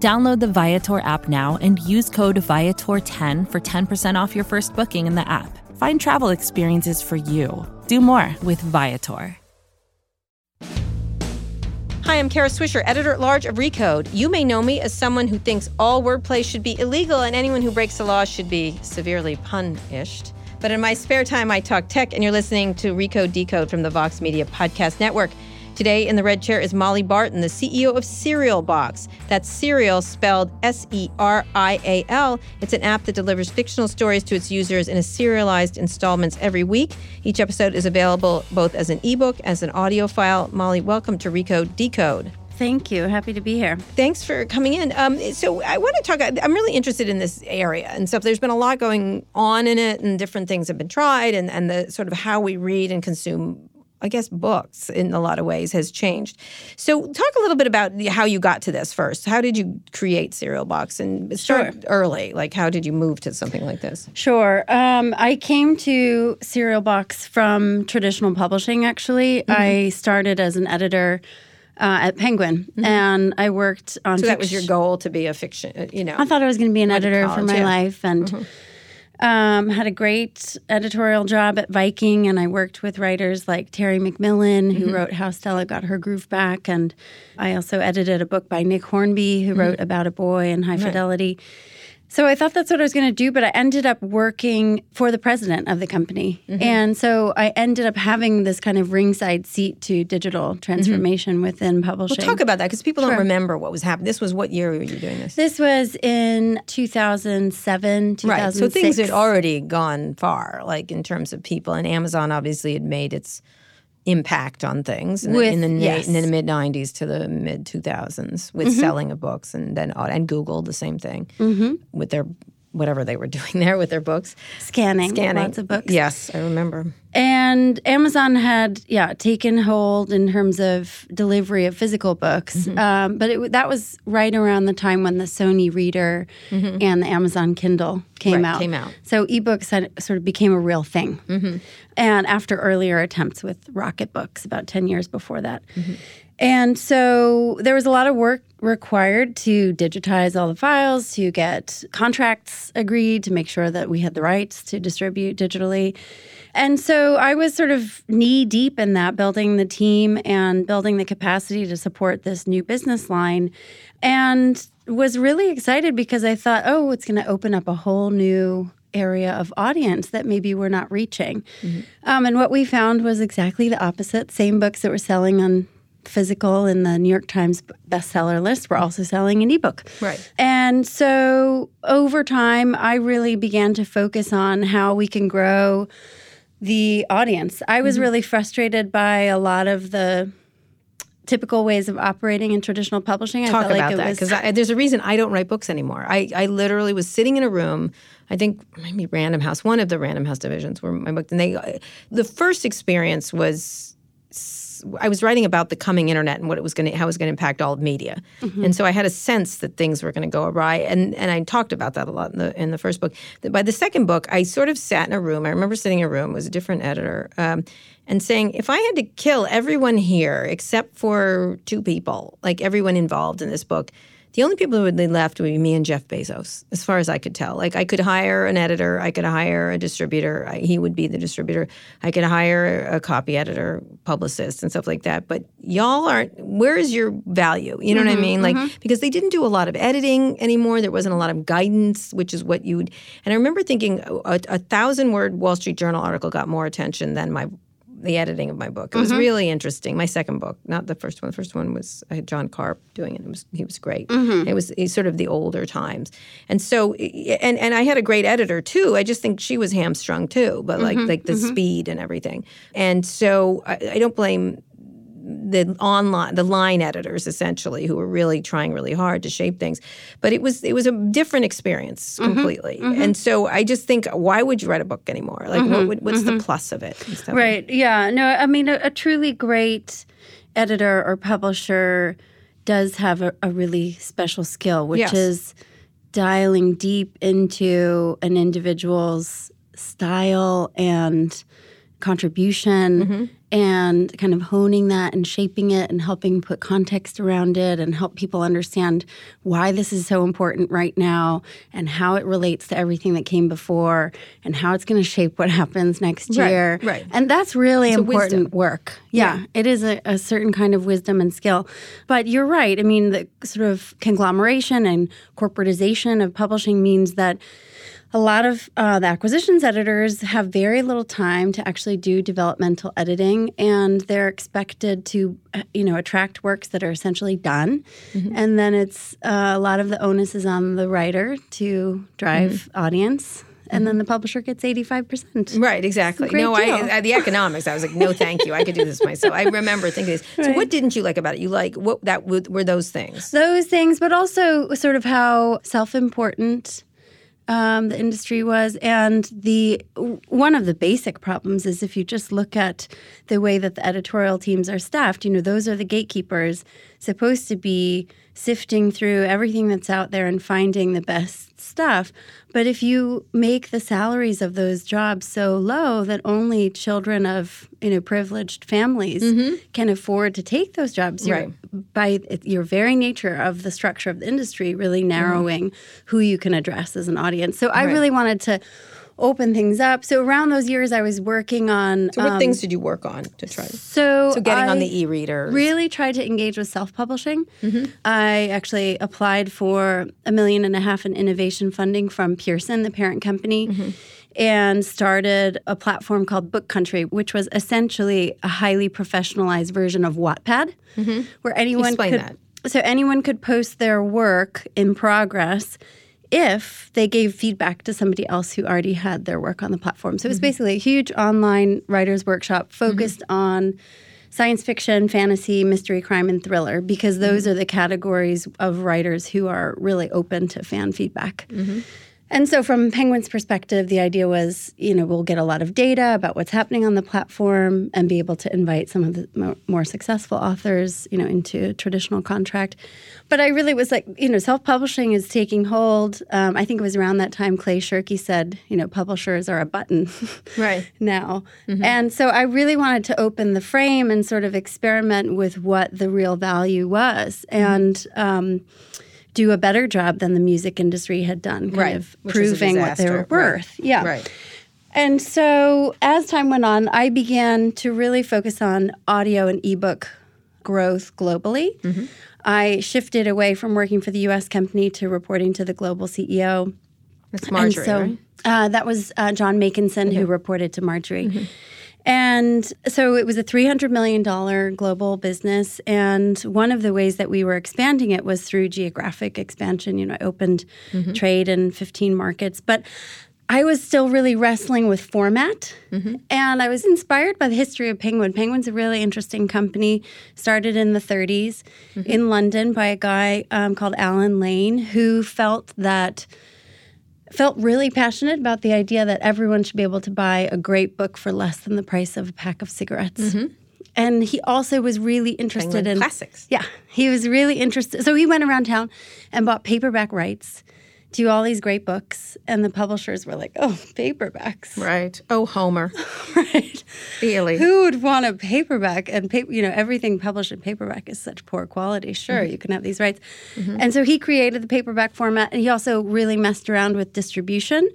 Download the Viator app now and use code Viator10 for 10% off your first booking in the app. Find travel experiences for you. Do more with Viator. Hi, I'm Kara Swisher, editor at large of Recode. You may know me as someone who thinks all wordplay should be illegal and anyone who breaks the law should be severely punished. But in my spare time, I talk tech, and you're listening to Recode Decode from the Vox Media Podcast Network. Today in the red chair is Molly Barton, the CEO of Serial Box. That's Serial spelled S E R I A L. It's an app that delivers fictional stories to its users in a serialized installments every week. Each episode is available both as an ebook as an audio file. Molly, welcome to Recode Decode. Thank you. Happy to be here. Thanks for coming in. Um, so I want to talk. I'm really interested in this area, and so there's been a lot going on in it, and different things have been tried, and and the sort of how we read and consume I guess books in a lot of ways has changed. So talk a little bit about how you got to this first. How did you create Serial Box and start Sure. early? Like how did you move to something like this? Sure. Um, I came to Serial Box from traditional publishing, actually. Mm-hmm. I started as an editor uh, at Penguin, and I worked on. Mm-hmm. So that was your goal to be a fiction, uh, you know. I thought I was going to be an editor for my yeah. Mm-hmm. life, and um, had a great editorial job at Viking. And I worked with writers like Terry McMillan, Mm-hmm. who wrote How Stella Got Her Groove Back, and I also edited a book by Nick Hornby, Mm-hmm. who wrote About a Boy and High Fidelity. So I thought that's what I was going to do, but I ended up working for the president of the company. Mm-hmm. And so I ended up having this kind of ringside seat to digital transformation within publishing. Mm-hmm. Well, talk about that because people don't remember what was happening. This was what year were you doing this? This was in 2007, 2006. Right. So things had already gone far, like in terms of people, and Amazon obviously had made its impact on things in, the- in the na- yes. in the mid '90s to the mid 2000s with mm-hmm. selling of books, and then and Google the same thing mm-hmm. with their whatever they were doing there with their books, scanning, scanning lots of books. Yes, I remember. And Amazon had, yeah, taken hold in terms of delivery of physical books. Mm-hmm. Um, but it, that was right around the time when the Sony Reader and the Amazon Kindle came Mm-hmm. Right, out. came out. Mm-hmm. So ebooks had sort of became a real thing. And after earlier attempts with Rocket Books, about 10 years before that. Mm-hmm. And so there was a lot of work required to digitize all the files, to get contracts agreed, to make sure that we had the rights to distribute digitally. And so I was sort of knee deep in that, building the team and building the capacity to support this new business line. And was really excited because I thought, oh, it's going to open up a whole new area of audience that maybe we're not reaching. Um, and what we found was exactly the opposite. Same books that were selling on physical in the New York Times bestseller list We're also selling an ebook. Right. And so over time, I really began to focus on how we can grow the audience. I was mm-hmm. really frustrated by a lot of the typical ways of operating in traditional publishing. I Talk felt about like it that was because there's a reason I don't write books anymore. I, I literally was sitting in a room. I think maybe Random House, one of the Random House divisions, were my book, and they. The first experience was I was writing about the coming internet and what it was going to, how it was going to impact all of media, and so I had a sense that things were going to go awry, and and I talked about that a lot in the in the first book. By the second book, I sort of sat in a room. I remember sitting in a room. It was a different editor. Um, and saying, if I had to kill everyone here except for two people, like everyone involved in this book, the only people who would be left would be me and Jeff Bezos, as far as I could tell. Like I could hire an editor, I could hire a distributor. I, he would be the distributor. I could hire a copy editor, publicist, and stuff like that. But y'all aren't. Where is your value? You know what I mm-hmm, mean? Like mm-hmm. because they didn't do a lot of editing anymore. There wasn't a lot of guidance, which is what you would. And I remember thinking a, a thousand word Wall Street Journal article got more attention than my the editing of my book. It was mm-hmm. really interesting. My second book, not the first one. The first one was I had Jon Karp doing it. It was he was great. Mm-hmm. It was sort of the older times, and so and and I had a great editor too. I just think she was hamstrung too, but like mm-hmm. like the speed and everything. And so I, I don't blame the online the line editors essentially who were really trying really hard to shape things but it was it was a different experience mm-hmm. completely mm-hmm. and so i just think why would you write a book anymore like what mm-hmm. would, what's the plus of it? Right. Yeah. No, I mean, a, a truly great editor or publisher does have a, a really special skill, which Yes. is dialing deep into an individual's style and contribution Mm-hmm. And kind of honing that and shaping it and helping put context around it and help people understand why this is so important right now and how it relates to everything that came before and how it's going to shape what happens next Right, year. right. And that's really a important work. Yeah, it is a, a certain kind of wisdom and skill. But you're right. I mean, the sort of conglomeration and corporatization of publishing means that a lot of uh, the acquisitions editors have very little time to actually do developmental editing, and they're expected to, uh, you know, attract works that are essentially done, and then it's uh, a lot of the onus is on the writer to drive audience, and then the publisher gets eighty five percent. Right, exactly. No. I, I the economics. I was like, no, thank you. I could do this myself. I remember thinking this. So, what didn't you like about it? You like what that were those things? those things, but also sort of how self-important um, the industry was, and the one of the basic problems is if you just look at the way that the editorial teams are staffed. You know, those are the gatekeepers supposed to be sifting through everything that's out there and finding the best stuff. But if you make the salaries of those jobs so low that only children of you know privileged families mm-hmm. can afford to take those jobs, you're, by your very nature of the structure of the industry, really mm-hmm. narrowing who you can address as an audience. So I really wanted to open things up. So around those years, I was working on. So, what um, things did you work on to try? So, So, getting on the e-reader. really tried to engage with self-publishing. Mm-hmm. I actually applied for a million and a half in innovation funding from Pearson, the parent company. Mm-hmm. And started a platform called Book Country, which was essentially a highly professionalized version of Wattpad, where anyone Mm-hmm. Explain could that. so anyone could post their work in progress if they gave feedback to somebody else who already had their work on the platform. So it was mm-hmm. basically a huge online writers workshop mm-hmm. focused on science fiction, fantasy, mystery, crime, and thriller because those mm-hmm. are the categories of writers who are really open to fan feedback. And so, from Penguin's perspective, the idea was, you know, we'll get a lot of data about what's happening on the platform and be able to invite some of the more successful authors, you know, into a traditional contract. But I really was like, you know, self-publishing is taking hold. Um, I think it was around that time Clay Shirky said, you know, publishers are a button Right. now. And so I really wanted to open the frame and sort of experiment with what the real value was. And um, do a better job than the music industry had done, kind Right, of which proving what they were disaster. Right, worth. Yeah. right. And so as time went on, I began to really focus on audio and ebook growth globally. Mm-hmm. I shifted away from working for the US company to reporting to the global CEO. That's Marjorie, and so right? uh, that was uh, John Makinson who reported to Marjorie. Mm-hmm. And so it was a $300 million global business. And one of the ways that we were expanding it was through geographic expansion. You know, I opened Mm-hmm. trade in 15 markets. But I was still really wrestling with format. Mm-hmm. And I was inspired by the history of Penguin. Penguin's a really interesting company, started in the 30s Mm-hmm. in London by a guy um, called Allen Lane who felt that felt really passionate about the idea that everyone should be able to buy a great book for less than the price of a pack of cigarettes. And he also was really interested Penguin in classics. Yeah, he was really interested. So he went around town and bought paperback rights do all these great books, and the publishers were like, "Oh, paperbacks, Right. Oh, Homer. right? Really? Who would want a paperback? And paper, you know, everything published in paperback is such poor quality. Sure, Mm-hmm. you can have these rights, and so he created the paperback format, and he also really messed around with distribution.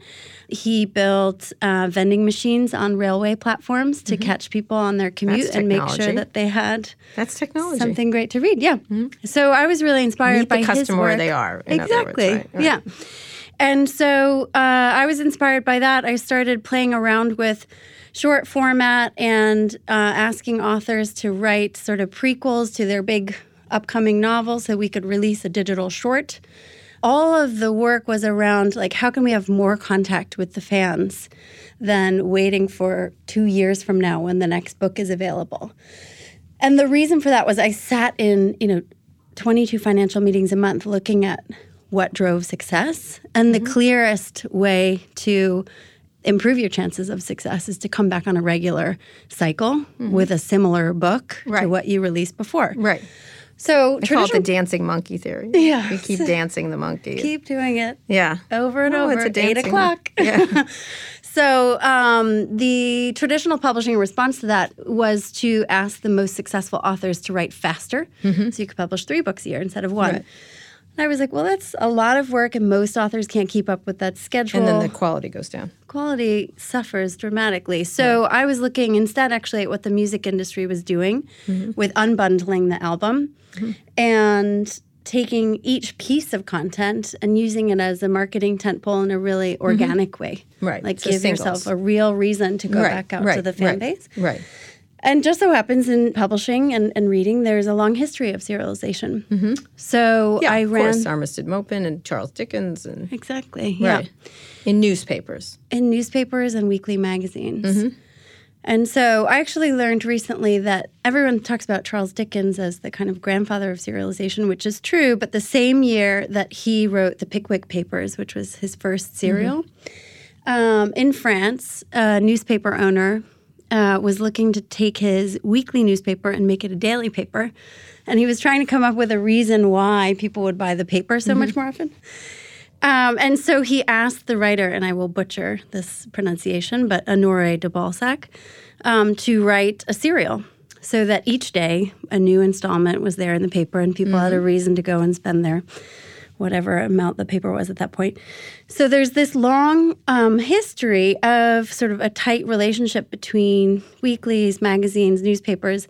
He built uh, vending machines on railway platforms to catch people on their commute Mm-hmm. And make sure that they had That's technology. something great to read. Yeah. So I was really inspired Meet by the his customer where work. they are, in other words, Exactly. right, right. Yeah. And so uh, I was inspired by that. I started playing around with short format and uh, asking authors to write sort of prequels to their big upcoming novels so we could release a digital short. All of the work was around like how can we have more contact with the fans than waiting for two years from now when the next book is available. And the reason for that was I sat in, you know, 22 financial meetings a month looking at what drove success. And the clearest way to improve your chances of success is to come back on a regular cycle with a similar book to what you released before. right. So I call it the dancing monkey theory. Yeah. We keep dancing the monkey. keep doing it yeah. over and Oh, over it's a at eight dancing- o'clock. Yeah. So um, the traditional publishing response to that was to ask the most successful authors to write faster, so you could publish three books a year instead of one. Mm-hmm. Right. And I was like, well, that's a lot of work, and most authors can't keep up with that schedule. and then the quality goes down. quality suffers dramatically. So I was looking instead, actually, at what the music industry was doing Mm-hmm. with unbundling the album and taking each piece of content and using it as a marketing tentpole in a really organic way. Mm-hmm. Right. Like So give singles. yourself a real reason to go back out to the fan right, base. Right. And just so happens in publishing and, and reading, there's a long history of serialization. So Mm-hmm. Yeah, I of ran. course, Armistead Maupin and Charles Dickens and Exactly. Yeah. right in newspapers. in newspapers and weekly magazines. Mm-hmm. And so I actually learned recently that everyone talks about Charles Dickens as the kind of grandfather of serialization, which is true, but the same year that he wrote the Pickwick Papers, which was his first serial, um, in France, a newspaper owner uh, was looking to take his weekly newspaper and make it a daily paper. And he was trying to come up with a reason why people would buy the paper so much more often. Um, and so he asked the writer, and I will butcher this pronunciation, but Honore de Balzac, um, to write a serial so that each day a new installment was there in the paper and people had a reason to go and spend their whatever amount the paper was at that point. So there's this long um, history of sort of a tight relationship between weeklies, magazines, newspapers,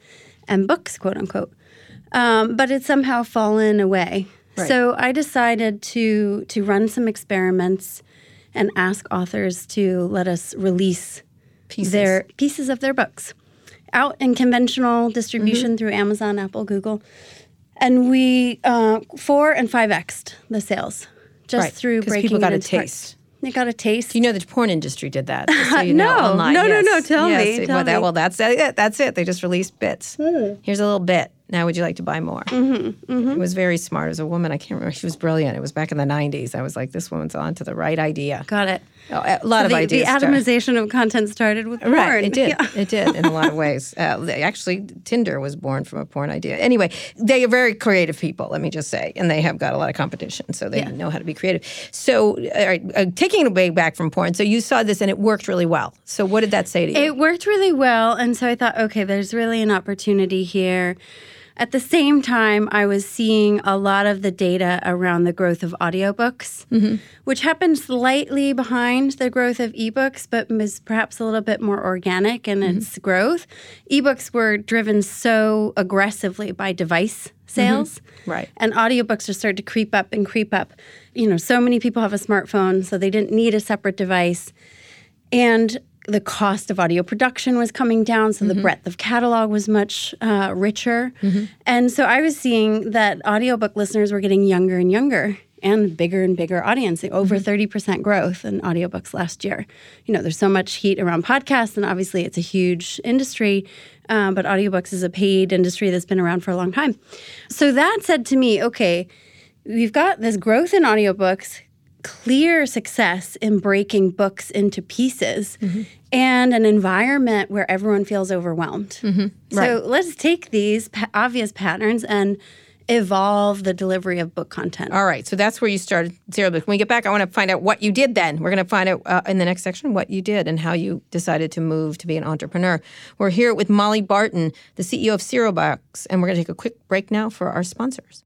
and books, quote unquote. Um, but it's somehow fallen away. So I decided to to run some experiments and ask authors to let us release Pieces. their pieces of their books out in conventional distribution through Amazon, Apple, Google, and we uh, four and five xed the sales just Right, through breaking people got it a into parts. taste. They got a taste. You know the porn industry did that. so you No, know, online. no, no, yes. no, tell yes. me, Well, tell that, me. well, that's it. That's it. They just released bits. Here's a little bit. Now, would you like to buy more? Mm-hmm, It was very smart. Was a woman. I can't remember. She was brilliant. It was back in the 90s. I was like, this woman's on to the right idea. got it. Oh, a lot of the, ideas. The started. atomization of content started with porn. Right, it did. Yeah. It did in a lot of ways. Uh, actually, Tinder was born from a porn idea. Anyway, they are very creative people. Let me just say, and they have got a lot of competition, so they know how to be creative. So, right, uh, taking it away back from porn. So you saw this, and it worked really well. So what did that say to you? It worked really well. And so I thought, okay, there's really an opportunity here. At the same time, I was seeing a lot of the data around the growth of audiobooks, mm-hmm. which happened slightly behind the growth of ebooks, but was perhaps a little bit more organic in mm-hmm. its growth. Ebooks were driven so aggressively by device mm-hmm. sales. Right. And audiobooks are starting to creep up and creep up. You know, so many people have a smartphone, so they didn't need a separate device. And the cost of audio production was coming down, so the breadth of catalog was much uh, richer. And so I was seeing that audiobook listeners were getting younger and younger and bigger and bigger audience, over 30% growth in audiobooks last year. You know, there's so much heat around podcasts, and obviously it's a huge industry, uh, but audiobooks is a paid industry that's been around for a long time. So that said to me, okay, we've got this growth in audiobooks, clear success in breaking books into pieces, and an environment where everyone feels overwhelmed. So let's take these pa- obvious patterns and evolve the delivery of book content. All right, so that's where you started Serial Box. When we get back, I want to find out what you did then. We're going to find out uh, in the next section what you did and how you decided to move to be an entrepreneur. We're here with Molly Barton, the CEO of Serial Box, and we're going to take a quick break now for our sponsors.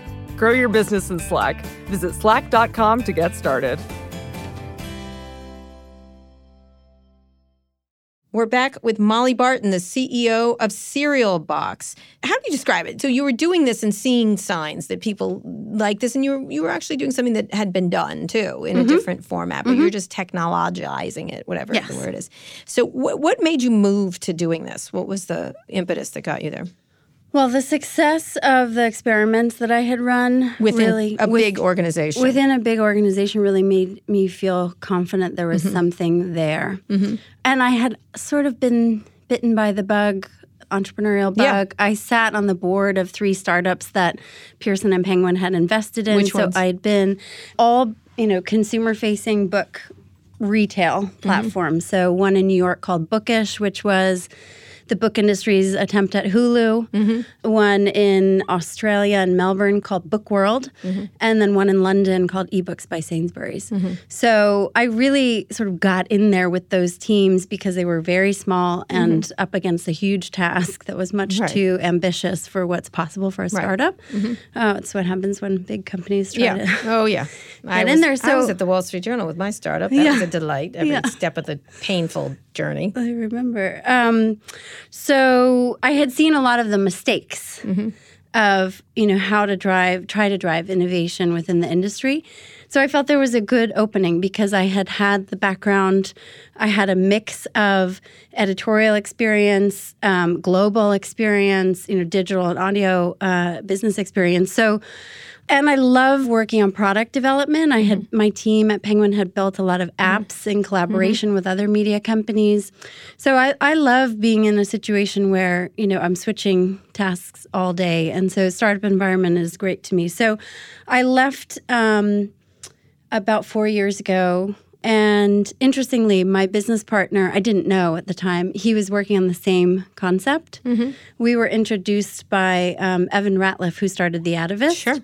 Grow your business in Slack. Visit slack.com to get started. We're back with Molly Barton, the CEO of Serial Box. How do you describe it? So you were doing this and seeing signs that people like this, and you were you were actually doing something that had been done too in mm-hmm. a different format, but mm-hmm. you're just technologizing it, whatever yes. the word is. So wh- what made you move to doing this? What was the impetus that got you there? Well, the success of the experiments that I had run within really, a with, big organization within a big organization really made me feel confident there was mm-hmm. something there, mm-hmm. and I had sort of been bitten by the bug, entrepreneurial bug. Yeah. I sat on the board of three startups that Pearson and Penguin had invested in. Which so ones? I'd been all you know consumer facing book retail mm-hmm. platforms. So one in New York called Bookish, which was the book industry's attempt at Hulu, mm-hmm. one in Australia and Melbourne called Book World, mm-hmm. and then one in London called eBooks by Sainsbury's. Mm-hmm. So I really sort of got in there with those teams because they were very small and mm-hmm. up against a huge task that was much right. too ambitious for what's possible for a startup. Right. Mm-hmm. Uh, it's what happens when big companies try yeah. to. Oh yeah, get I was, in there. So I was at the Wall Street Journal with my startup. That yeah. was a delight every yeah. step of the painful journey. I remember. Um, so I had seen a lot of the mistakes mm-hmm. of you know how to drive, try to drive innovation within the industry. So I felt there was a good opening because I had had the background. I had a mix of editorial experience, um, global experience, you know, digital and audio uh, business experience. So and I love working on product development. I had mm-hmm. my team at Penguin had built a lot of mm-hmm. apps in collaboration mm-hmm. with other media companies. So I, I love being in a situation where, you know, I'm switching tasks all day. And so startup environment is great to me. So I left um, about four years ago. And interestingly, my business partner, I didn't know at the time, he was working on the same concept. Mm-hmm. We were introduced by um, Evan Ratliff, who started The Atavist. Sure.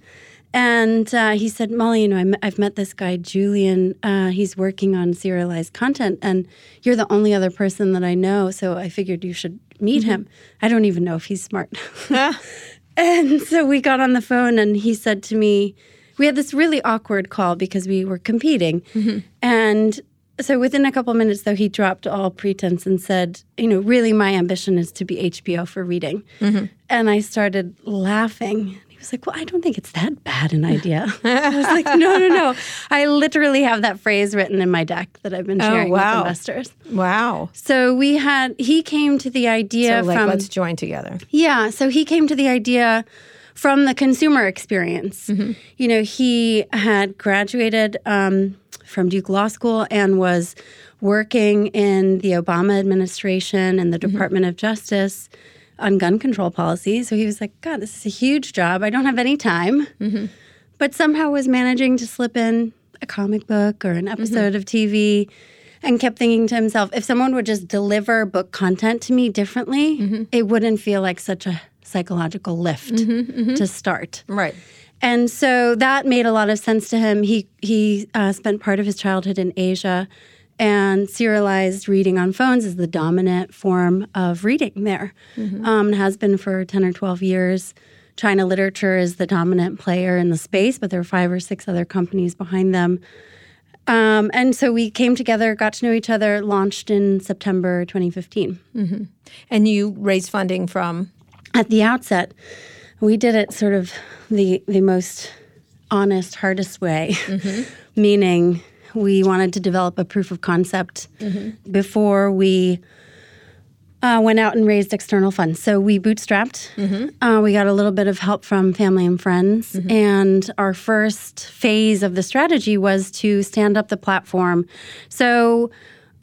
And uh, he said, Molly, you know, i have met this guy, Julian. Uh, he's working on serialized content, and you're the only other person that I know. So I figured you should meet mm-hmm. him. I don't even know if he's smart. and so we got on the phone, and he said to me, we had this really awkward call because we were competing. Mm-hmm. And so within a couple minutes, though, he dropped all pretense and said, you know, really my ambition is to be HBO for reading. Mm-hmm. And I started laughing. He was like, Well, I don't think it's that bad an idea. I was like, No, no, no. I literally have that phrase written in my deck that I've been oh, sharing oh, wow. with investors. Wow. So we had, he came to the idea so like, from. Let's join together. Yeah. So he came to the idea from the consumer experience. Mm-hmm. You know, he had graduated um, from Duke Law School and was working in the Obama administration and the mm-hmm. Department of Justice on gun control policy. So he was like, God, this is a huge job. I don't have any time. Mm-hmm. But somehow was managing to slip in a comic book or an mm-hmm. episode mm-hmm. of TV and kept thinking to himself, if someone would just deliver book content to me differently, mm-hmm. it wouldn't feel like such a psychological lift mm-hmm, mm-hmm. to start. Right. And so that made a lot of sense to him. He he uh, spent part of his childhood in Asia And serialized reading on phones is the dominant form of reading there. Um, has been for 10 or 12 years. China Literature is the dominant player in the space, but there are five or six other companies behind them. Um, and so we came together, got to know each other, launched in September 2015. And you raised funding from At the outset, we did it sort of the the most honest, hardest way, meaning we wanted to develop a proof of concept before we uh, went out and raised external funds. So we bootstrapped. Uh, we got a little bit of help from family and friends. And our first phase of the strategy was to stand up the platform. So,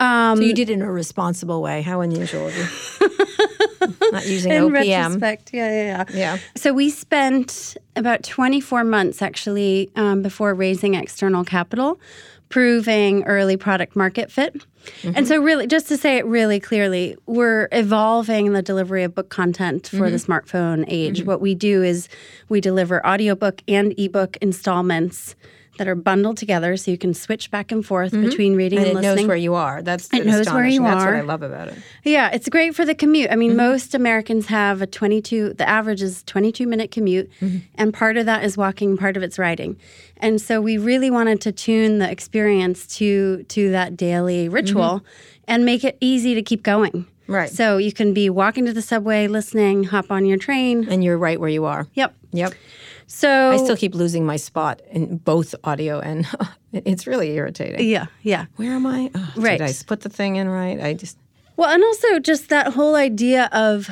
um, So you did it in a responsible way. How unusual of you. Not using in OPM. retrospect, yeah, yeah, yeah. Yeah. So we spent about 24 months actually um, before raising external capital, proving early product market fit. And so, mm-hmm. really, just to say it really clearly, we're evolving the delivery of book content for the mm-hmm. smartphone age. Mm-hmm. What we do is we deliver audiobook and ebook installments that are bundled together so you can switch back and forth between reading And and, it listening. knows where you are. That's It knows where you astonishing. That's what. I love about it. Yeah, it's great for the commute. I mean, Mm-hmm. most Americans have a 22, the average is 22 minute commute, Mm-hmm. and part of that is walking, part of it's riding. And so we really wanted to tune the experience to to that daily ritual and make it easy to keep going. Mm-hmm. Right. So you can be walking to the subway, listening, hop on your train. And you're right where you are. Yep. Yep. So I still keep losing my spot in both audio and it's really irritating. yeah, yeah. Where am I? Oh, Right. Did I put the thing in right? I just Well, and also just that whole idea of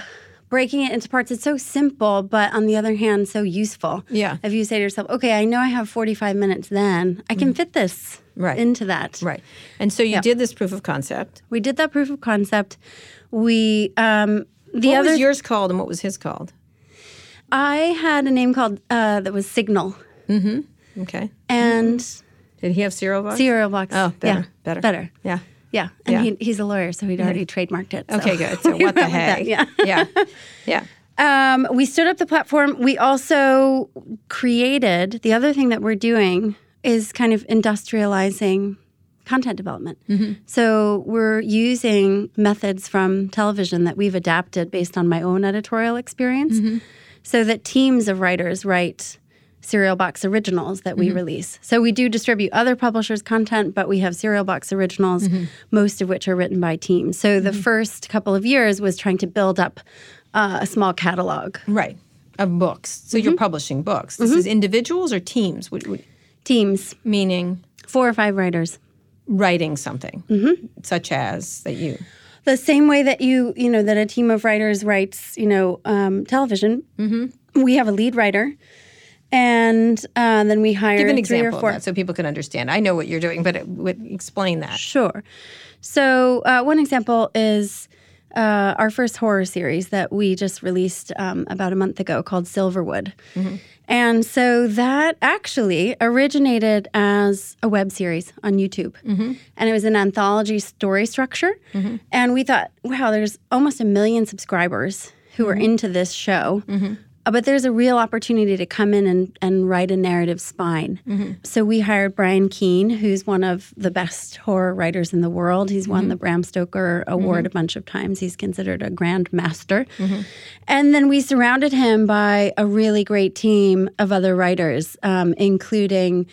breaking it into parts. It's so simple, but on the other hand, so useful. Yeah. If you say to yourself, okay, I know I have 45 minutes then, I can fit this. Right. into that. right. And so you did this proof of concept. We did that proof of concept. We, um, the what other, was yours called and what was his called? I had a name called, uh, that was Signal. Mm-hmm. Okay. And Did he have serial box? Serial Box. Oh, better, Yeah, better, Better. Yeah. Yeah. And Yeah. He, he's a lawyer, so he'd already trademarked it. so Okay, good. So what the went with that, heck? Yeah. Yeah. Yeah. Um, we stood up the platform. We also created the other thing that we're doing is kind of industrializing content development. So we're using methods from television that we've adapted based on my own editorial experience so that teams of writers write serial box originals that we release. So we do distribute other publishers' content, but we have serial box originals, most of which are written by teams. So the first couple of years was trying to build up uh, a small catalog. Right. Of books. So Mm-hmm. you're publishing books. This is individuals or teams? Would, would, Teams, meaning four or five writers. writing something, Mm-hmm. such as that you. The same way that you, you know, that a team of writers writes, you know, um, television. Mm-hmm. We have a lead writer, and uh, then we hire Give an three example or four. of that so people can understand. I know what you're doing, but it, would explain that. Sure. So uh, one example is uh, our first horror series that we just released um, about a month ago called Silverwood. And so that actually originated as a web series on YouTube. Mm-hmm. And it was an anthology story structure. Mm-hmm. And we thought, wow, there's almost a million subscribers who are mm-hmm. into this show. Uh, But there's a real opportunity to come in and, and write a narrative spine. Mm-hmm. So we hired Brian Keene, who's one of the best horror writers in the world. He's won mm-hmm. the Bram Stoker Award mm-hmm. a bunch of times. He's considered a grand master. And then we surrounded him by a really great team of other writers, um, including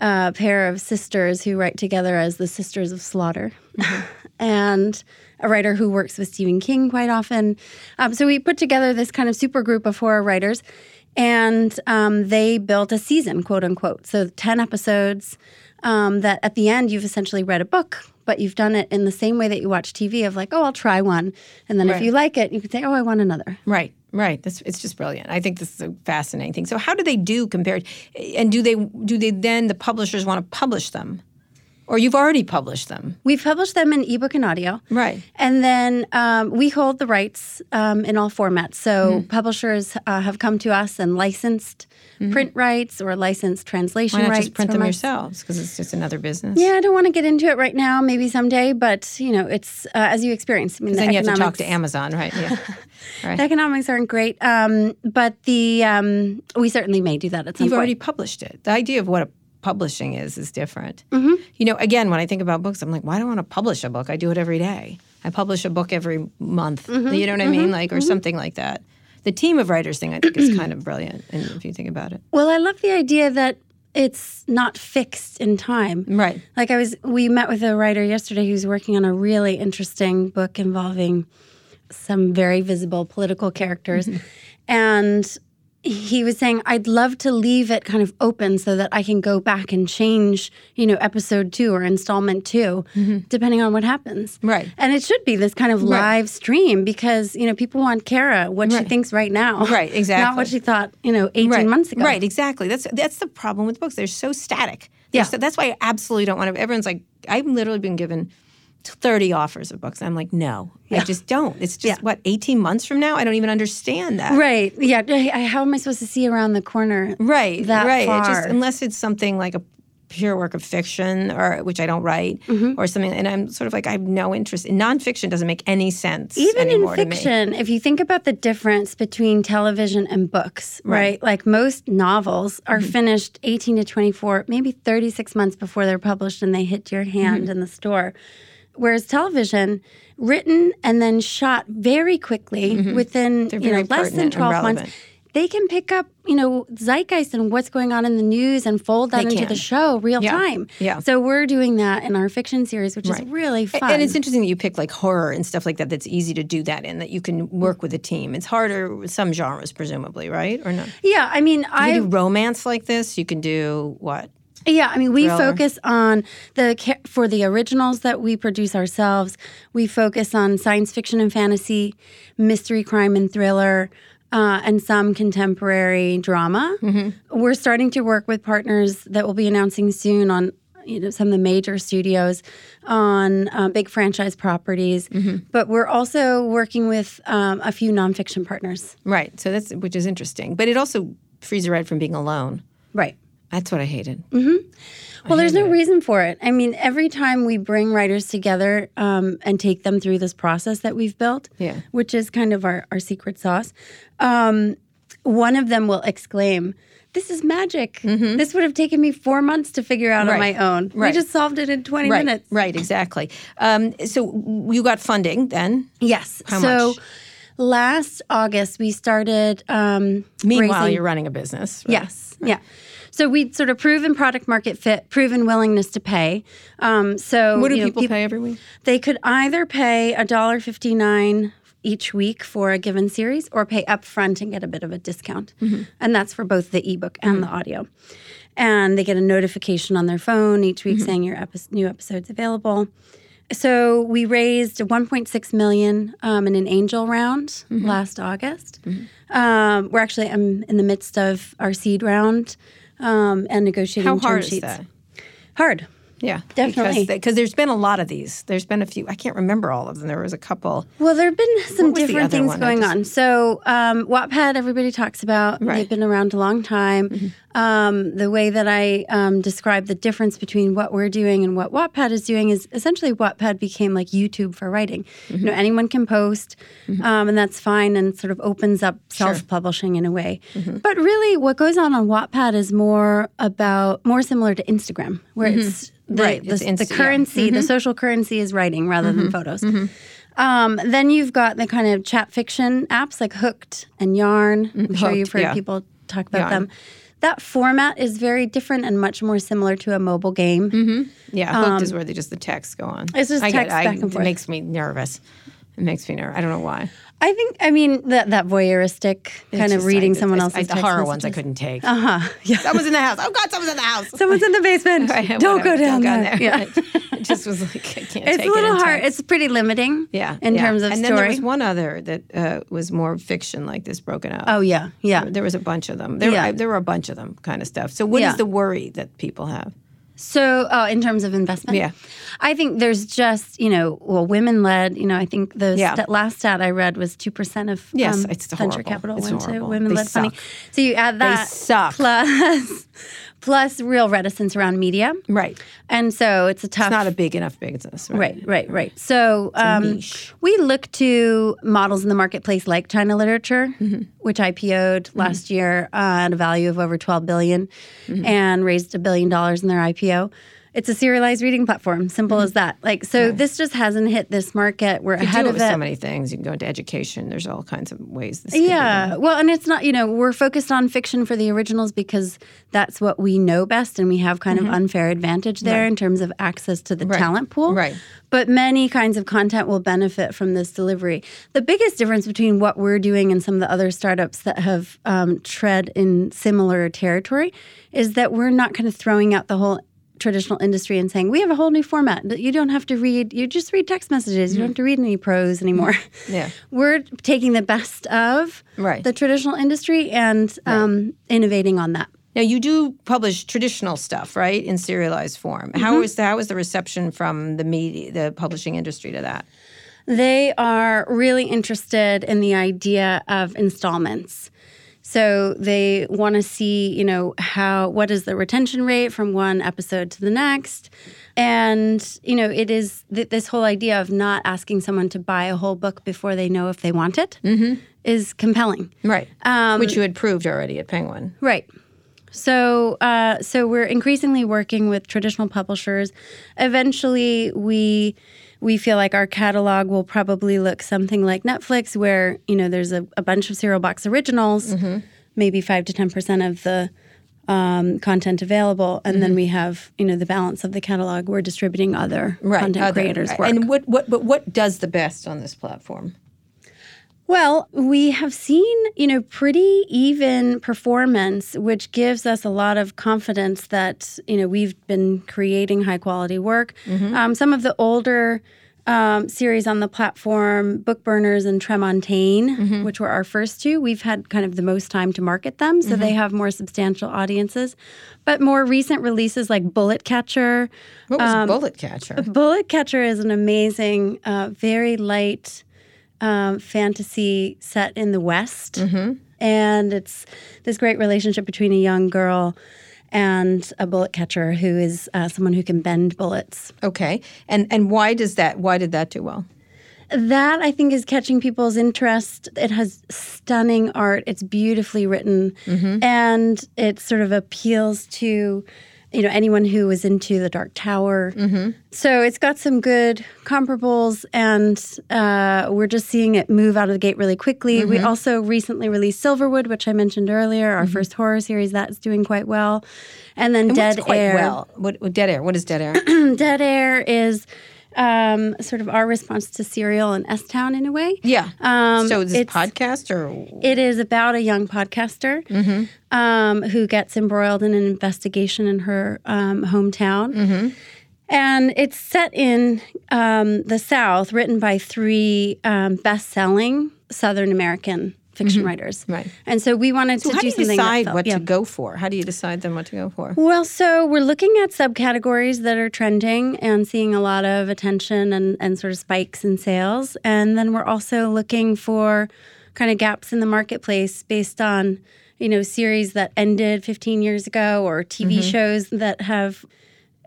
a pair of sisters who write together as the Sisters of Slaughter. and a writer who works with Stephen King quite often. Um, so we put together this kind of super group of horror writers, and um, they built a season, quote unquote. So 10 episodes um, that at the end you've essentially read a book, but you've done it in the same way that you watch TV of like, oh, I'll try one. And then if you like it, you can say, oh, I want another. Right, right. That's it's just brilliant. I think this is a fascinating thing. So how do they do compared? And do they do they then the publishers want to publish them, or you've already published them? We've published them in ebook and audio. Right. And then um, we hold the rights um, in all formats. So Hmm. publishers uh, have come to us and licensed print rights or licensed translation Mm-hmm. Why not rights. just print them us. yourselves? Because it's just another business. Yeah, I don't want to get into it right now. Maybe someday, but you know, it's uh, as you experience. I mean, the Then you have to talk to Amazon, right? Yeah. right. The economics aren't great, um, but the um, we certainly may do that at some You've point. already published it. The idea of what a publishing is is different. Mm-hmm. You know, again, when I think about books, I'm like, why do I want to publish a book? I do it every day. I publish a book every month. Mm-hmm. You know what I mm-hmm. mean? Like, or something like that. The team of writers thing, I think, is kind of brilliant. And if you think about it, Well, I love the idea that it's not fixed in time. right? Like I was, we met with a writer yesterday who's working on a really interesting book involving some very visible political characters, and he was saying, "I'd love to leave it kind of open so that I can go back and change, you know, episode two or installment 2 mm-hmm. depending on what happens." Right. And it should be this kind of Right. live stream because you know people want Kara what she thinks right now, Right, exactly not what she thought, you know, eighteen right. months ago. Right, exactly. That's that's the problem with books. They're so static. They're Yeah. so- that's why I absolutely don't want to. Everyone's like, I've literally been given. 30 offers of books. I'm like, no, I just don't. It's just Yeah. what, 18 months from now? I don't even understand that. Right. Yeah. I- How am I supposed to see around the corner? Right, That right. It just unless it's something like a pure work of fiction or which I don't write Mm-hmm. or something and I'm sort of like I have no interest in nonfiction doesn't make any sense Even in anymore to me. fiction, if you think about the difference between television and books, right? Like most novels are Mm-hmm. finished 18 to 24, maybe 36 months before they're published and they hit your hand Mm-hmm. in the store. Whereas television, written and then shot very quickly mm-hmm. within They're you know less than 12 months. They can pick up, you know, zeitgeist and what's going on in the news and fold that They into can. the show real Yeah. time. Yeah. So we're doing that in our fiction series, which Right. is really fun. And it's interesting that you pick like horror and stuff like that. That's easy to do that in. That you can work with a team. It's harder with some genres, presumably, right? Or not? yeah, I mean, You I can do romance like this. You can do what? Yeah, I mean, we thriller. focus on the for the originals that we produce ourselves. We focus on science fiction and fantasy, mystery, crime, and thriller, uh, and some contemporary drama. Mm-hmm. We're starting to work with partners that we'll be announcing soon on. You know, some of the major studios on uh, big franchise properties, Mm-hmm. but we're also working with um, a few nonfiction partners. Right. So that's which is interesting. But it also frees you right from being alone. Right. That's what I hated. Well, there's no reason for it. I mean, every time we bring writers together um, and take them through this process that we've built, Yeah. which is kind of our, our secret sauce, um, one of them will exclaim, This is magic. This would have taken me four months to figure out on Mm-hmm. My own. Right. We just solved it in 20 Right. minutes. Right. Exactly. Um, so you got funding then. Yes. How so much? last August, we started. Um, Meanwhile, raising- you're running a business. right? Yes. Yeah. So we'd sort of proven product market fit, proven willingness to pay. Um, so What do you know, people pay every week? They could either pay $1.59 each week for a given series or pay upfront and get a bit of a discount. Mm-hmm. And that's for both the ebook and the audio. And they get a notification on their phone each week Mm-hmm. saying your epi- new episode's available. So we raised 1.6 million um, in an angel round Mm-hmm. last August. Um, we're actually I'm in the midst of our seed round um, and negotiating How term hard is sheets. that? Hard. Yeah, Definitely. Because there's been a lot of these. There's been a few. I can't remember all of them. There was a couple. Well, there have been some What was the different things one? Going just- on. So, um, Wattpad, everybody talks about. Right. Mm-hmm. They've been around a long time. Um, the way that I um, describe the difference between what we're doing and what Wattpad is doing is essentially Wattpad became like YouTube for writing. You Mm-hmm. know, anyone can post, um, and that's fine, and sort of opens up self-publishing in a way. Mm-hmm. But really, what goes on on Wattpad is more about more similar to Instagram, where it's the, Mm-hmm. Right, the, the yeah. Mm-hmm. currency, the social currency is writing rather than photos. Um, then you've got the kind of chat fiction apps like Hooked and Yarn. I'm sure you've heard yeah. people talk about Yarn. them. That format is very different and much more similar to a mobile game. Yeah, hooked is where they just the texts go on. Um, It's just I get- text I- back and It makes me nervous. It makes me nervous. I don't know why. I think, I mean, that that voyeuristic kind of reading someone else's I- The text horror ones I couldn't take. Uh huh. Yeah. Someone's in the house. Oh God, someone's in the house. Someone's in the basement. Right, Don't whatever. go down Don't there. Yeah. it just was like I can't It's take a little it hard. text. It's pretty limiting. yeah, In yeah. terms of and story. then there was one other that uh, was more fiction like this broken up. oh yeah. Yeah. There was a bunch of them. There, Yeah. I, there were a bunch of them kind of stuff. So what is Yeah. the worry that people have? So, oh, in terms of investment, Yeah. I think there's just you know, well, women led. You know, I think the Yeah. st- last stat I read was two percent of Yes, um, it's venture horrible. capital It's went to women led funding. So you add that plus plus real reticence around media. Right. And so it's a tough. It's not a big enough business. Right. Right, right, right. So um, we look to models in the marketplace like China Literature, Mm-hmm. which IPO'd last year uh, at a value of over 12 billion Mm-hmm. and raised a billion dollars in their IPO. It's a serialized reading platform, simple as that. Like, so this just hasn't hit this market. We're Mm-hmm. You ahead of with it. so many things. You can go into education. There's all kinds of ways this. could be Yeah. Well, and it's not, you know, we're focused on fiction for the originals because that's what we know best and we have kind of unfair advantage there in terms of access to the Mm-hmm. Right. talent pool. Right. But many kinds of content will benefit from this delivery. The biggest difference between what we're doing and some of the other startups that have um, tread in similar territory is that we're not kind of throwing out the whole traditional industry and saying we have a whole new format that you don't have to read you just read text messages you don't have to read any prose anymore Yeah. we're taking the best of Right. the traditional industry and um, innovating on that. Now you do publish traditional stuff, right, in serialized form. Mm-hmm. How is the, how is the reception from the media, the publishing industry to that? They are really interested in the idea of installments. So they want to see, you know, how what is the retention rate from one episode to the next, and you know, it is th- this whole idea of not asking someone to buy a whole book before they know if they want it is compelling. Right. Um, Which you had proved already at Penguin. Right. So, uh, so we're increasingly working with traditional publishers. Eventually, we we feel like our catalog will probably look something like Netflix, where you know there's a, a bunch of serial box originals, Mm-hmm. maybe five to ten percent of the um, content available, and Mm-hmm. then we have you know the balance of the catalog. We're distributing other content other- creators' right. work. And what what but what does the best on this platform? Well, we have seen, you know, pretty even performance, which gives us a lot of confidence that, you know, we've been creating high quality work. Um, some of the older um, series on the platform, Bookburners and Tremontaine, which were our first two, we've had kind of the most time to market them, so they have more substantial audiences. But more recent releases like Bullet Catcher, What was Um, Bullet Catcher? Bullet Catcher is an amazing, uh, very light um, fantasy set in the West. And it's this great relationship between a young girl and a bullet catcher who is uh, someone who can bend bullets. Okay. And and why does that why did that do well? That I think is catching people's interest. It has stunning art. It's beautifully written, and it sort of appeals to, you know, anyone who was into the Dark Tower. Mm-hmm. So it's got some good comparables, and uh, we're just seeing it move out of the gate really quickly. We mm-hmm. also recently released Silverwood, which I mentioned earlier, our mm-hmm. first horror series that's doing quite well, and then Dead What's quite Air. well. What, what Dead Air? What is Dead Air? Dead Air is um, sort of our response to Serial and S Town in a way. yeah. Um, so is this it's- podcast or It is about a young podcaster um, who gets embroiled in an investigation in her um, hometown. And it's set in um, the South, written by three um, best selling Southern American fiction mm-hmm. writers. Right. And so we wanted so to how do do you decide what yeah. to go for? How do you decide then what to go for? Well, so we're looking at subcategories that are trending and seeing a lot of attention and, and sort of spikes in sales. And then we're also looking for kind of gaps in the marketplace based on, you know, series that ended 15 years ago or TV mm-hmm. shows that have,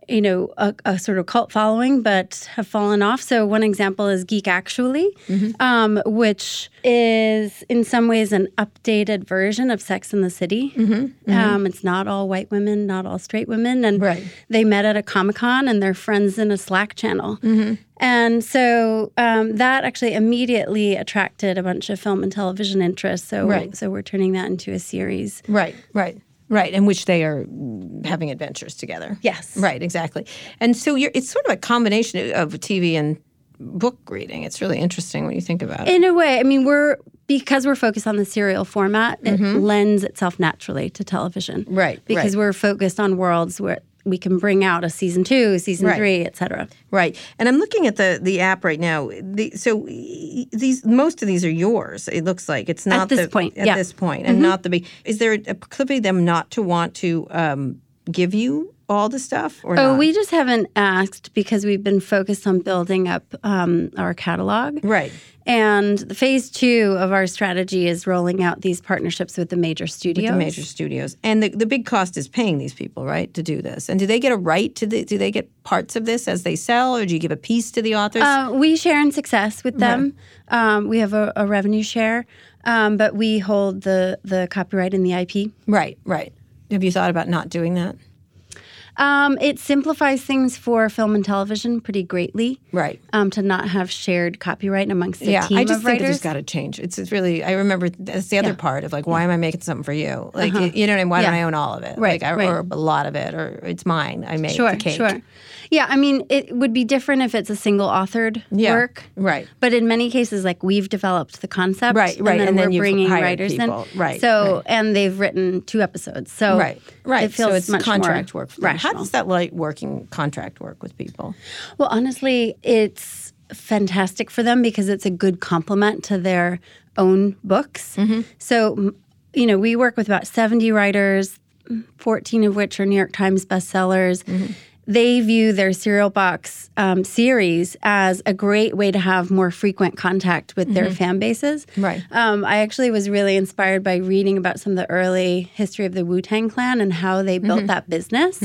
you know, a, a sort of cult following but have fallen off. So one example is Geek Actually, um, which is in some ways an updated version of Sex in the City. Um, it's not all white women, not all straight women, and Right. they met at a Comic Con and they're friends in a Slack channel. And so um, that actually immediately attracted a bunch of film and television interest. So, Right. so we're turning that into a series. Right, right, right. In which they are having adventures together. Yes. Right, exactly. And so you're, it's sort of a combination of TV and book reading. It's really interesting when you think about it. In a way, I mean, we're because we're focused on the serial format, it lends itself naturally to television. Mm-hmm. Right, Because right. we're focused on worlds where we can bring out a season two, season Right. three, et cetera. Right. And I'm looking at the the app right now. The, so these most of these are yours. It looks like it's not at this the, point, At yeah. Mm-hmm. this point, and not the big. Is there a proclivity them not to want to um, give you all the stuff? Or Oh, not? we just haven't asked because we've been focused on building up um, our catalog. right. And the phase two of our strategy is rolling out these partnerships with the major studios. with The major studios, and the, the big cost is paying these people, right, to do this. And do they get a right to the? Do they get parts of this as they sell, or do you give a piece to the authors? Uh, we share in success with them. Um, we have a, a revenue share, um, but we hold the the copyright and the IP. right, right. Have you thought about not doing that? Um, it simplifies things for film and television pretty greatly. Right. Um, to not have shared copyright amongst a yeah, team I just of think writers. it's got to change. It's, it's really. I remember that's the other Yeah. part of like, why am I making something for you? Like, you know, what I mean? why don't I own all of it? Right, like, I, right. or a lot of it, or it's mine. I make sure, the cake. sure. Yeah, I mean, it would be different if it's a single authored Yeah, work. right. But in many cases, like we've developed the concept, Right, and right, then and then we're bringing writers people. in, Right, So, right. and they've written two episodes, so Right, right. It feels so it's much contract more work. How does that like working contract work with people? Well, honestly, it's fantastic for them because it's a good complement to their own books. Mm-hmm. So, you know, we work with about 70 writers, 14 of which are New York Times bestsellers. Mm-hmm. They view their Serial Box um, series as a great way to have more frequent contact with their fan bases. Mm-hmm. Right. Um, I actually was really inspired by reading about some of the early history of the Wu Tang Clan and how they Mm-hmm. built that business.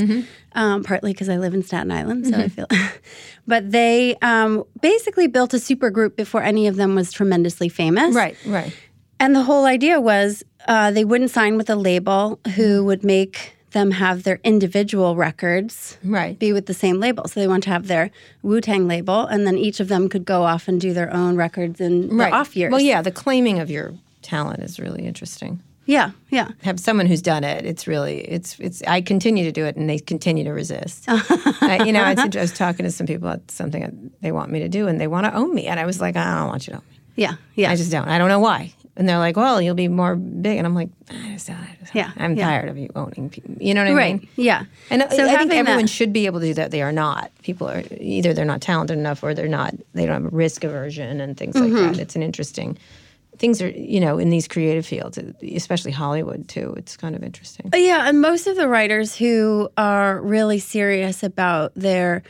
Um, partly because I live in Staten Island, so I Mm-hmm. feel. but they um, basically built a super group before any of them was tremendously famous. Right, right. And the whole idea was uh, they wouldn't sign with a label who would make them have their individual records Right. be with the same label. So they want to have their Wu Tang label, and then each of them could go off and do their own records in Right. off years. Well, yeah, the claiming of your talent is really interesting. yeah, yeah. Have someone who's done it. It's really, it's, it's. I continue to do it, and they continue to resist. I, you know, I was, I was talking to some people about something they want me to do, and they want to own me, and I was like, I don't want you to own me. Yeah, yeah. I just don't. I don't know why. And they're like, well, you'll be more big, and I'm like, I just, I just, "Yeah, I'm yeah. tired of you owning people. You know what I right. mean? Yeah. And I- so I think everyone that, should be able to do that. They are not. People are either they're not talented enough or they're not. They don't have risk aversion and things Mm-hmm. like that. It's an interesting. Things are you know in these creative fields, especially Hollywood too. It's kind of interesting. Yeah, and most of the writers who are really serious about their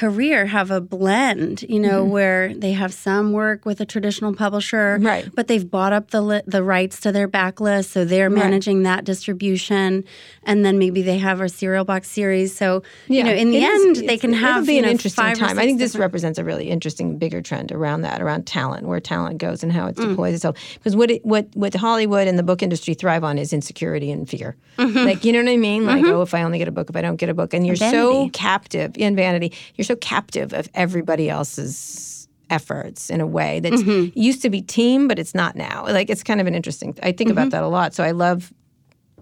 career have a blend, you know, mm-hmm. where they have some work with a traditional publisher, Right. But they've bought up the li- the rights to their backlist, so they're managing that distribution, and then maybe they have a serial box series. So you know, in the It is- end, they can have be you an interesting five time. I think this different- represents a really interesting, bigger trend around that, around talent, where talent goes and how it Mm. deploys itself. Because what it, what what Hollywood and the book industry thrive on is insecurity and fear. Mm-hmm. Like you know what I mean? Like mm-hmm. oh, if I only get a book, if I don't get a book, and you're so captive in vanity, you're so captive of everybody else's efforts in a way that mm-hmm. used to be team, but it's not now. Like it's kind of an interesting. I think about mm-hmm. that a lot. So I love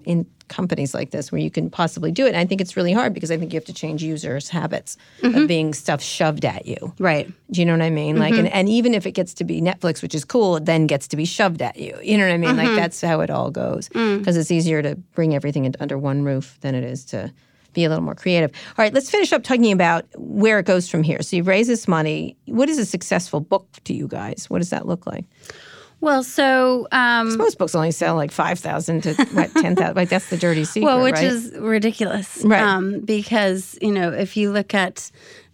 in companies like this where you can possibly do it. And I think it's really hard because I think you have to change users' habits of mm-hmm. being stuff shoved at you. right. Do you know what I mean? Like, and, and even if it gets to be Netflix, which is cool, it then gets to be shoved at you. You know what I mean? Like that's how it all goes mm. because it's easier to bring everything in, under one roof than it is to be a little more creative. All right, let's finish up talking about where it goes from here. So you've raised this money. What is a successful book to you guys? What does that look like? Well, so um, Most books only sell like five thousand to what ten thousand. Like that's the dirty secret, well, which right? is ridiculous, Right. Um, because you know, if you look at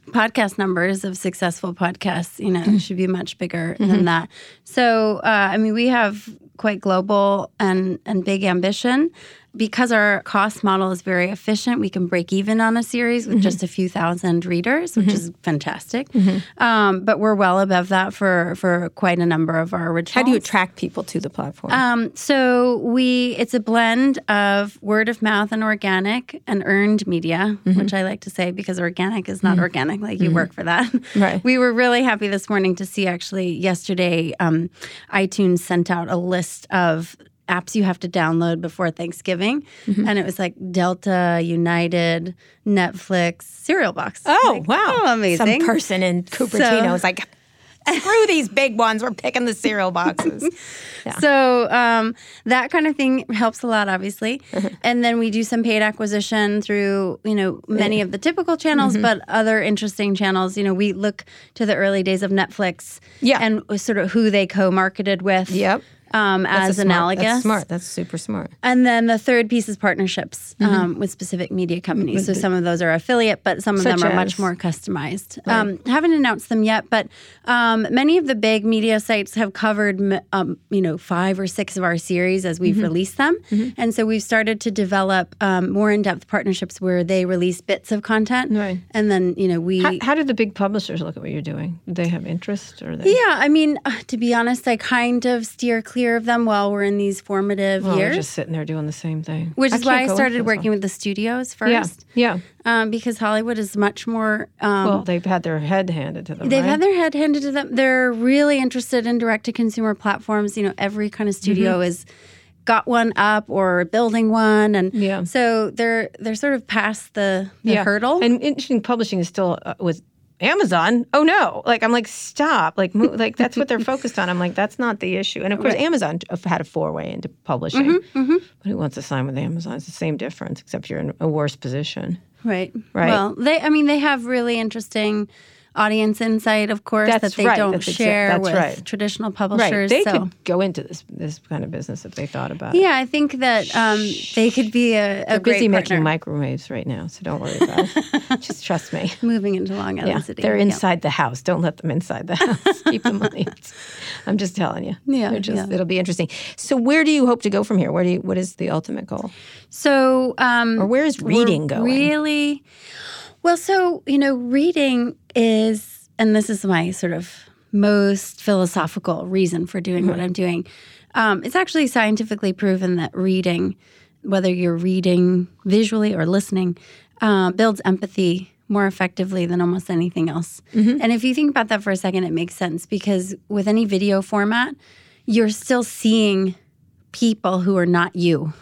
podcast numbers of successful podcasts, you know, Mm-hmm. it should be much bigger than that. So, uh, I mean, we have quite global and and big ambition. Because our cost model is very efficient, we can break even on a series Mm-hmm. with just a few thousand readers, which is fantastic. Um, but we're well above that for for quite a number of our originals. How do you attract people to the platform? Um, so we it's a blend of word of mouth and organic and earned media, Mm-hmm. which I like to say because organic is not organic. Like you work for that. Right. We were really happy this morning to see actually yesterday um, iTunes sent out a list of apps you have to download before Thanksgiving, Mm-hmm. and it was like Delta, United, Netflix, Serial Box. oh Like, wow! oh, amazing! Some person in Cupertino So- was like, "Screw these big ones. We're picking the cereal boxes." So um, that kind of thing helps a lot, obviously. Uh-huh. and then we do some paid acquisition through, you know, many of the typical channels, Mm-hmm. but other interesting channels. You know, we look to the early days of Netflix, Yeah. and sort of who they co-marketed with. Yep. Um, as smart- analogous. That's smart. That's super smart. And then the third piece is partnerships Mm-hmm. um, with specific media companies. So some of those are affiliate, but some of Such them are as? much more customized. Um, haven't announced them yet, but um, many of the big media sites have covered, um, you know, five or six of our series as Mm-hmm. we've released them, and so we've started to develop um, more in-depth partnerships where they release bits of content, Right. and then you know we. How, how do the big publishers look at what you're doing? Do they have interest or they? yeah, I mean, uh, to be honest, I kind of steer clear of them while we're in these formative Well, years. they're just sitting there doing the same thing. Which I is why I started working with the studios first. Yeah, yeah. Um, because Hollywood is much more. Um, Well, they've had their head handed to them. they've right? had their head handed to them. They're really interested in direct to consumer platforms. You know, every kind of studio is got one up or building one, and Yeah. so they're they're sort of past the, the hurdle. And interesting publishing is still uh, with Amazon. Oh no! Like I'm like stop. Like mo- like that's what they're focused on. I'm like that's not the issue. And of course, Amazon had a foray into publishing. Mm-hmm, But who wants to sign with Amazon? It's the same difference, except you're in a worse position. right. Right. Well, they. I mean, they have really interesting. Audience insight, of course, That's that they right. don't That's share that's with right. traditional Right? publishers. They so. could go into this this kind of business if they thought about it. Yeah, I think that um, they could be a, a busy making microwaves right now, so don't worry about it. Just trust me. moving into Long Island Yeah, City. they're Yeah. inside the house. Don't let them inside the house. Keep them lights. I'm just telling you. Yeah, just, yeah. it'll be interesting. So, where do you hope to go from here? Where do you? What is the ultimate goal? So, um, Or where is reading going? Really, well, so you know, reading is, and this is my sort of most philosophical reason for doing what I'm doing. Um, it's actually scientifically proven that reading, whether you're reading visually or listening, uh, builds empathy more effectively than almost anything else. And if you think about that for a second, it makes sense because with any video format, you're still seeing people who are not you.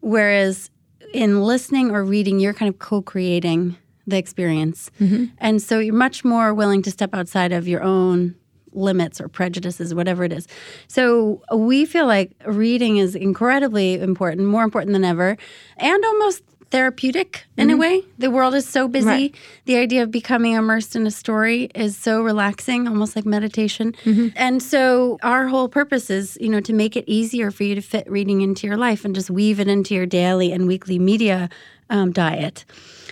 Whereas in listening or reading, you're kind of co creating the experience. Mm-hmm. And so you're much more willing to step outside of your own limits or prejudices, whatever it is. So we feel like reading is incredibly important, more important than ever, and almost therapeutic in a mm-hmm. way. The world is so busy. Right. The idea of becoming immersed in a story is so relaxing, almost like meditation. Mm-hmm. And so our whole purpose is, you know, to make it easier for you to fit reading into your life and just weave it into your daily and weekly media um, diet.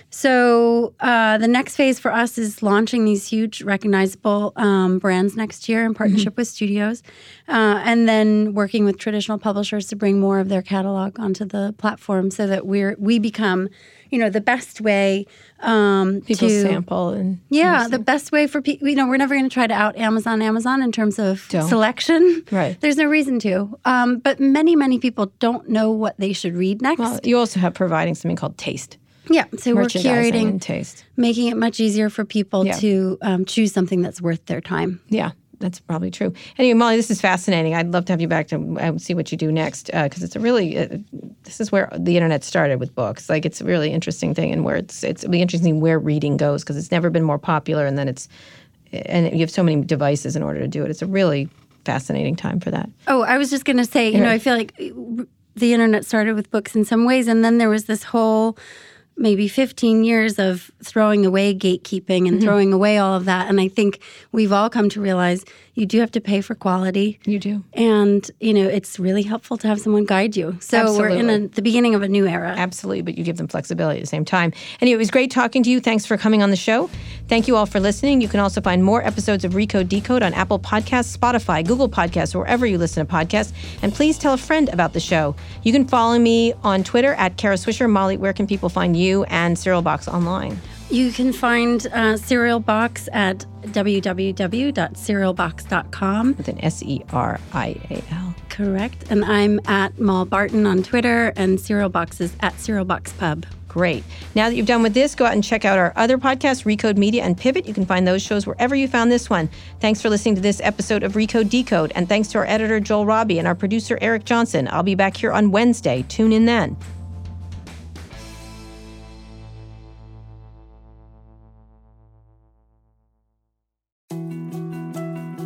So uh, the next phase for us is launching these huge, recognizable um, brands next year in partnership with studios, uh, and then working with traditional publishers to bring more of their catalog onto the platform, so that we're we become, you know, the best way um, People to sample and yeah, the best way for people, you know, we're never going to try to out Amazon Amazon in terms of Don't. selection. Right. There's no reason to. Um, but many, many people don't know what they should read next. Well, you also have providing something called taste, yeah. So we're curating, taste. making it much easier for people Yeah. to um, choose something that's worth their time. Yeah, that's probably true. Anyway, Molly, this is fascinating. I'd love to have you back to uh, see what you do next because it's a really uh, this is where the internet started with books. Like it's a really interesting thing, and where it's it's interesting where reading goes because it's never been more popular, and then it's and you have so many devices in order to do it. It's a really fascinating time for that. Oh, I was just going to say, you know, I feel like the internet started with books in some ways, and then there was this whole maybe 15 years of throwing away gatekeeping and mm-hmm. throwing away all of that. And I think we've all come to realize you do have to pay for quality. You do. And, you know, it's really helpful to have someone guide you. So we're in a, the beginning of a new era. Absolutely, but you give them flexibility at the same time. Anyway, it was great talking to you. Thanks for coming on the show. Thank you all for listening. You can also find more episodes of Recode Decode on Apple Podcasts, Spotify, Google Podcasts, or wherever you listen to podcasts. And please tell a friend about the show. You can follow me on Twitter at Kara Swisher. Molly, where can people find you and Serial Box online? You can find uh, Serial Box at www.serialbox.com. With an S E R I A L. Correct. And I'm at Maul Barton on Twitter, and Serial Box is at Serial Box Pub. Great. Now that you've done with this, go out and check out our other podcasts, Recode Media and Pivot. You can find those shows wherever you found this one. Thanks for listening to this episode of Recode Decode. And thanks to our editor, Joel Robbie, and our producer, Eric Johnson. I'll be back here on Wednesday. Tune in then.